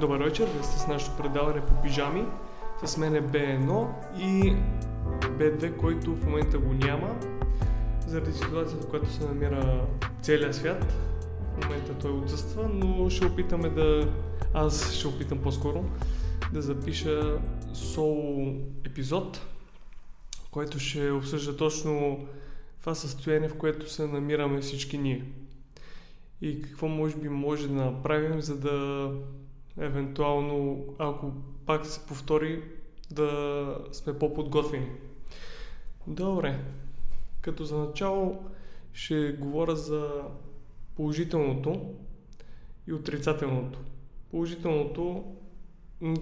Добър вечер, вие сте с нашето предаване по пижами. С мен е B1 и B2, който в момента го няма, заради ситуацията, в която се намира целият свят. В момента той отсъства, но ще опитаме да... Аз ще опитам по-скоро да запиша соло епизод, който ще обсъжда точно това състояние, в което се намираме всички ние. И какво може би може да направим, за да евентуално, ако пак се повтори, да сме по-подготвени. Добре. Като за начало ще говоря за положителното и отрицателното. Положителното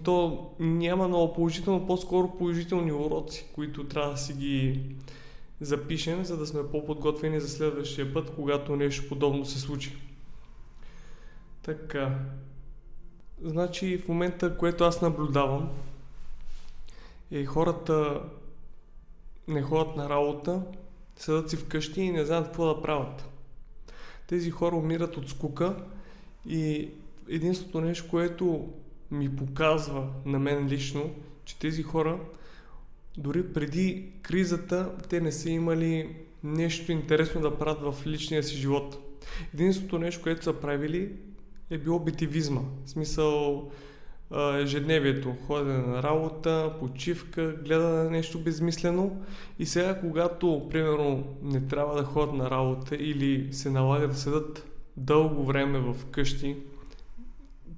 то няма много положително, по-скоро положителни уроци, които трябва да си ги запишем, за да сме по-подготвени за следващия път, когато нещо подобно се случи. Така. Значи в момента, което аз наблюдавам, е хората не ходят на работа, седат си вкъщи и не знаят какво да правят. Тези хора умират от скука и единственото нещо, което ми показва на мен лично, че тези хора дори преди кризата те не са имали нещо интересно да правят в личния си живот. Единственото нещо, което са правили е било битивизма. В смисъл ежедневието, ходене на работа, почивка, гледане на нещо безмислено. И сега, когато, примерно, не трябва да ходят на работа или се налага да седат дълго време в къщи,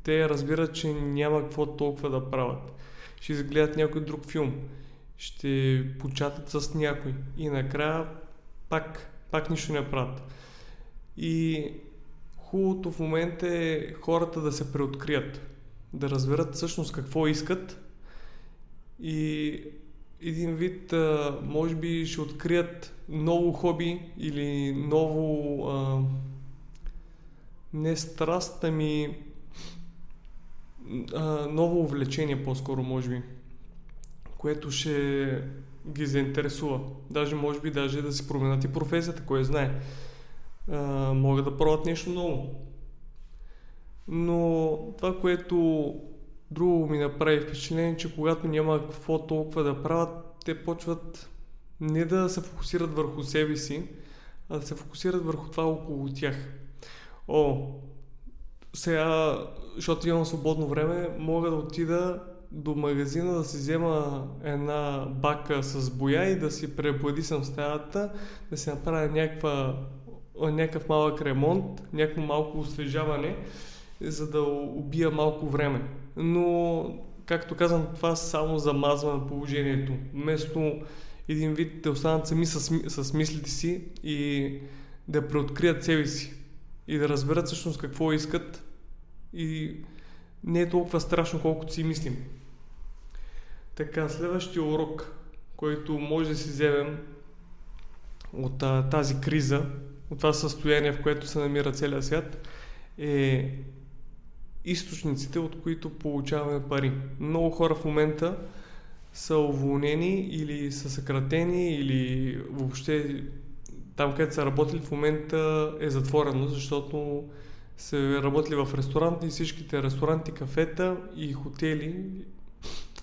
те разбират, че няма какво толкова да правят. Ще изгледат някой друг филм, ще початат с някой и накрая пак, пак нищо не правят. И хубавото в момента е хората да се преоткрият, да разберат всъщност какво искат и един вид, може би ще открият ново хоби или ново а, не страст, ами а, ново увлечение по-скоро, може би, което ще ги заинтересува. Даже, може би, даже да си променят и професията, кой знае. А, могат да пробват нещо ново. Но това, което друго ми направи впечатление, че когато няма какво толкова да правят, те почват не да се фокусират върху себе си, а да се фокусират върху това около тях. О, сега, защото имам свободно време, мога да отида до магазина да си взема една бака с боя и да си пребладисам стаята, да си направя някаква, някакъв малък ремонт, някакво малко освежаване, за да убия малко време. Но, както казвам, това само замазва положението. Вместо един вид да останат сами с, с мислите си и да преоткрият себе си и да разберат всъщност какво искат и не е толкова страшно, колкото си мислим. Така, следващия урок, който може да си вземем от а, тази криза, от това състояние, в което се намира целият свят, е източниците, от които получаваме пари. Много хора в момента са уволнени или са съкратени или въобще там, където са работили в момента е затворено, защото са работили в ресторанти всичките ресторанти, кафета и хотели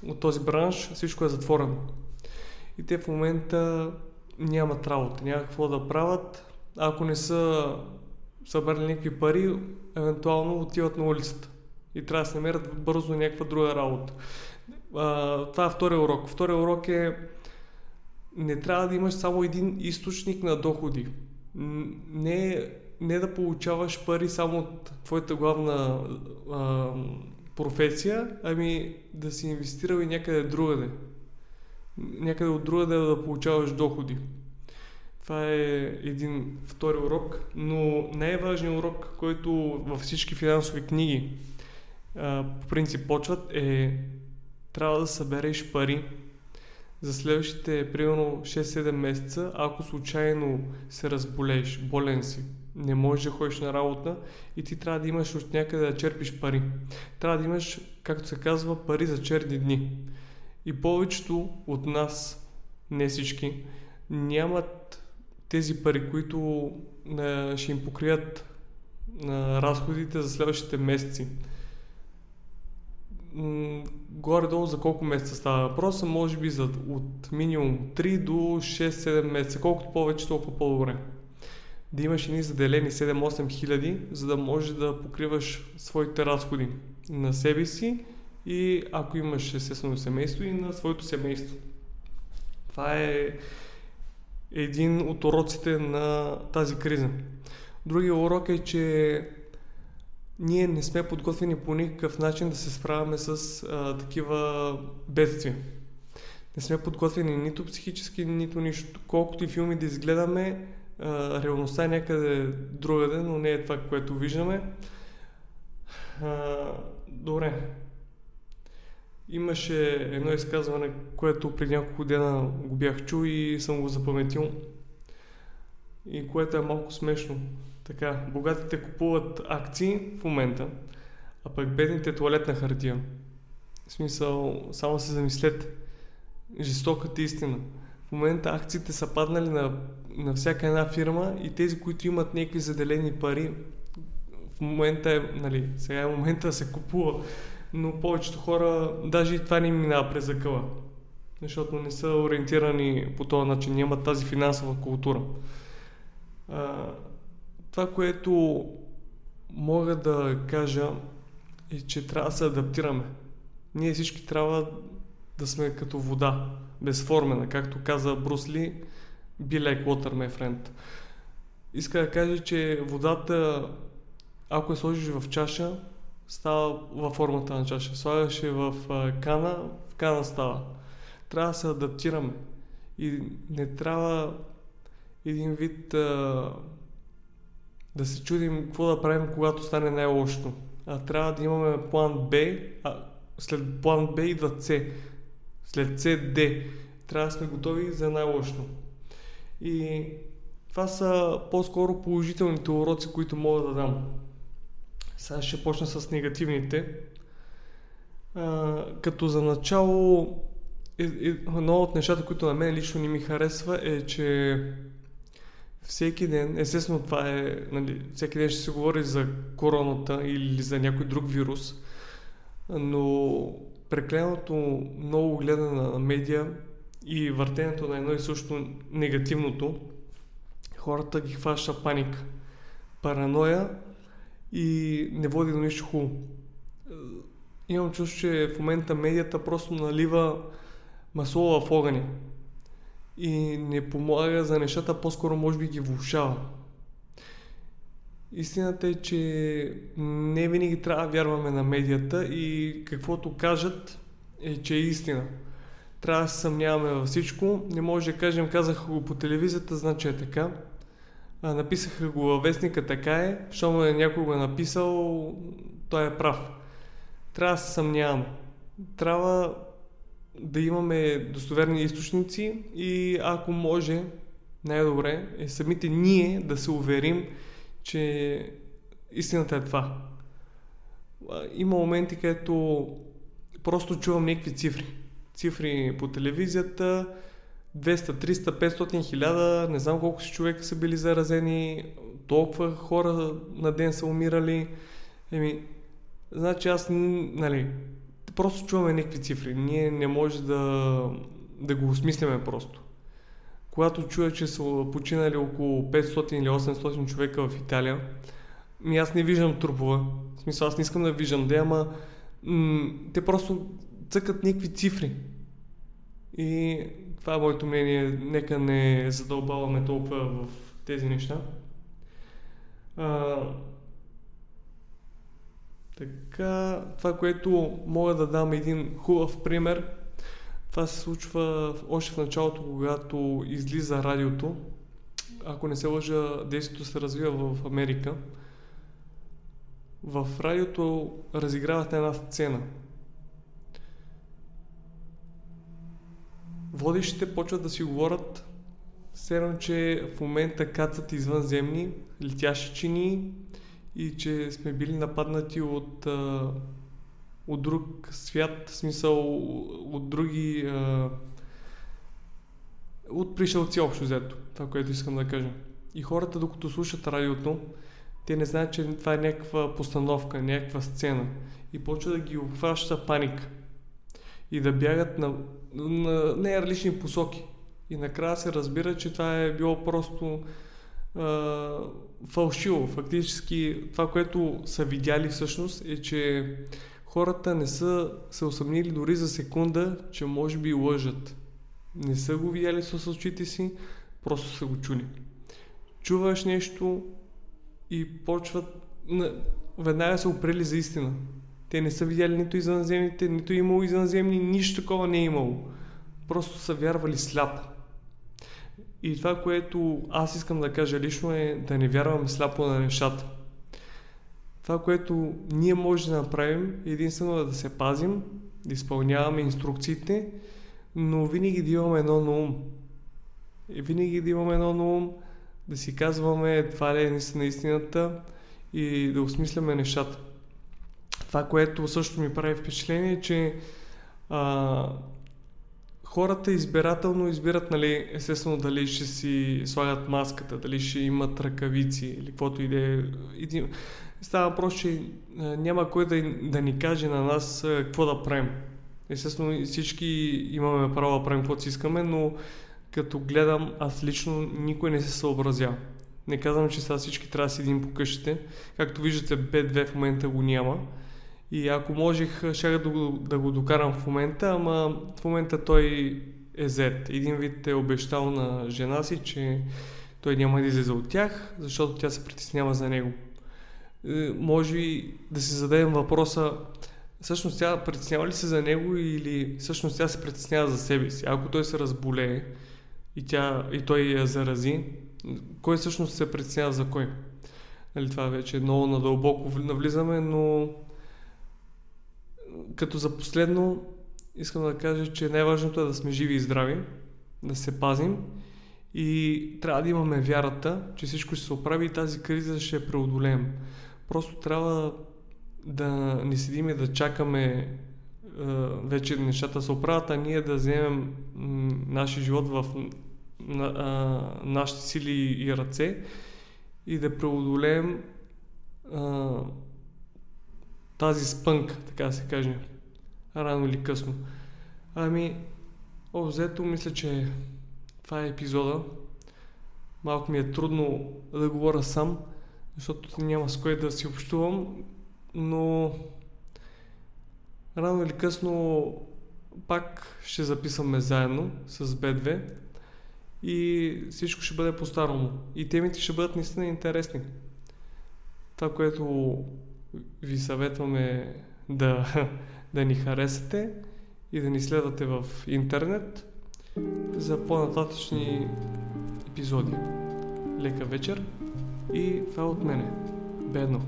от този бранш, всичко е затворено. И те в момента нямат работа, няма какво да правят. Ако не са събрали някакви пари, евентуално отиват на улицата и трябва да се намерят бързо някаква друга работа. А, това е втория урок. Втория урок е не трябва да имаш само един източник на доходи. Не, не да получаваш пари само от твоята главна а, професия, ами да си инвестирал и някъде другаде. Някъде от другаде да получаваш доходи. Това е един втори урок, но най-важният урок, който във всички финансови книги а, по принцип почват е трябва да събереш пари за следващите примерно 6-7 месеца, ако случайно се разболееш, болен си, не можеш да ходиш на работа и ти трябва да имаш от някъде да черпиш пари. Трябва да имаш, както се казва, пари за черни дни. И повечето от нас, не всички, нямат тези пари, които ще им покрият на разходите за следващите месеци. м- горе-долу за колко месеца става въпрос, може би за, от минимум 3 до 6-7 месеца, колкото повече, толкова по-добре. Да имаш едни заделени 7-8 хиляди, за да можеш да покриваш своите разходи на себе си и ако имаш естествено семейство и на своето семейство. Това е един от уроците на тази криза. Другия урок е, че ние не сме подготвени по никакъв начин да се справяме с а, такива бедствия. Не сме подготвени нито психически, нито нищо. Колкото и филми да изгледаме, а, реалността е някъде другаде, но не е това, което виждаме. А, добре. Имаше едно изказване, което преди няколко дена го бях чул и съм го запаметил. И което е малко смешно. Така, богатите купуват акции в момента, а пък бедните туалетна хартия. В смисъл, само се замислете. Жестоката истина. В момента акциите са паднали на, на всяка една фирма и тези, които имат някакви заделени пари, в момента е, нали, сега е момента да се купува, но повечето хора, даже и това не минава през закъла, защото не са ориентирани по този начин, нямат тази финансова култура. А, това, което мога да кажа е, че трябва да се адаптираме. Ние всички трябва да сме като вода, безформена, както каза Брусли, be like water, my friend. Иска да кажа, че водата, ако я сложиш в чаша, става във формата на чаша. Слагаш я в кана, в кана става. Трябва да се адаптираме. И не трябва един вид а, да се чудим какво да правим, когато стане най-лошото. А трябва да имаме план Б, а след план Б идва С. След С Д. Трябва да сме готови за най-лошото. И това са по-скоро положителните уроци, които мога да дам. Сега ще почна с негативните. А, като за начало, едно от нещата, които на мен лично не ми харесва е, че всеки ден, естествено това е, нали, всеки ден ще се говори за короната или за някой друг вирус, но прекленото много гледане на медиа и въртенето на едно и също негативното, хората ги хваща паника, параноя и не води до нищо хубаво. Имам чувство, че в момента медията просто налива масло в огъня и не помага за нещата, по-скоро може би ги влушава. Истината е, че не винаги трябва да вярваме на медията и каквото кажат е, че е истина. Трябва да се съмняваме във всичко. Не може да кажем, казаха го по телевизията, значи е така. А, написаха го във вестника, така е. Щом е някой го е написал, той е прав. Трябва да се съмняваме. Трябва да имаме достоверни източници и ако може, най-добре е самите ние да се уверим, че истината е това. Има моменти, където просто чувам някакви цифри. Цифри по телевизията, 200, 300, 500, 1000, не знам колко си човека са били заразени, толкова хора на ден са умирали. Еми, значи аз, нали, просто чуваме някакви цифри. Ние не може да, да го осмисляме просто. Когато чуя, че са починали около 500 или 800 човека в Италия, ми аз не виждам трупове. В смисъл, аз не искам да виждам, да, ама м- те просто цъкат някакви цифри. И това е моето мнение. Нека не задълбаваме толкова в тези неща. А, така, това, което мога да дам един хубав пример, това се случва още в началото, когато излиза радиото. Ако не се лъжа, действието се развива в Америка. В радиото разиграват една сцена. Водещите почват да си говорят все че в момента кацат извънземни, летящи чини, и че сме били нападнати от, от друг свят, в смисъл от други от пришелци общо взето, това, което искам да кажа. И хората, докато слушат радиото, те не знаят, че това е някаква постановка, някаква сцена. И почва да ги обхваща паника. И да бягат на, на не различни посоки. И накрая се разбира, че това е било просто а, фалшиво. Фактически това, което са видяли всъщност е, че хората не са се усъмнили дори за секунда, че може би лъжат. Не са го видяли с очите си, просто са го чули. Чуваш нещо и почват веднага се опрели за истина. Те не са видяли нито извънземните, нито е имало извънземни, нищо такова не е имало. Просто са вярвали сляпо. И това, което аз искам да кажа лично е да не вярваме сляпо на нещата. Това, което ние можем да направим, е единствено да се пазим, да изпълняваме инструкциите, но винаги да имаме едно на ум. И винаги да имаме едно на ум, да си казваме това ли е наистина истината и да осмисляме нещата. Това, което също ми прави впечатление е, че а, хората избирателно избират, нали, естествено, дали ще си слагат маската, дали ще имат ръкавици или каквото и да е. Става въпрос, че няма кой да, да ни каже на нас какво да правим. Естествено, всички имаме право да правим каквото си искаме, но като гледам, аз лично никой не се съобразява. Не казвам, че сега всички трябва да седим по къщите. Както виждате, B2 в момента го няма. И ако можех, ще да го, да го докарам в момента, ама в момента той е Z. Един вид е обещал на жена си, че той няма да излезе от тях, защото тя се притеснява за него. Е, може и да си зададем въпроса, всъщност тя притеснява ли се за него или всъщност тя се притеснява за себе си. Ако той се разболее и, тя, и той я зарази, кой всъщност се притеснява за кой? Нали, това вече е много надълбоко навлизаме, но като за последно искам да кажа, че най-важното е да сме живи и здрави, да се пазим и трябва да имаме вярата, че всичко ще се оправи и тази криза ще я преодолеем. Просто трябва да не седим и да чакаме вече нещата се оправят, а ние да вземем нашия живот в нашите сили и ръце и да преодолеем тази спънка, така да се каже, рано или късно. Ами, обзето мисля, че това е епизода. Малко ми е трудно да говоря сам, защото няма с кой да си общувам, но рано или късно пак ще записваме заедно с B2 и всичко ще бъде по-старому. И темите ще бъдат наистина интересни. Това, което ви съветваме да, да ни харесате и да ни следвате в интернет за по-нататъчни епизоди. Лека вечер и това от мене. Бедно.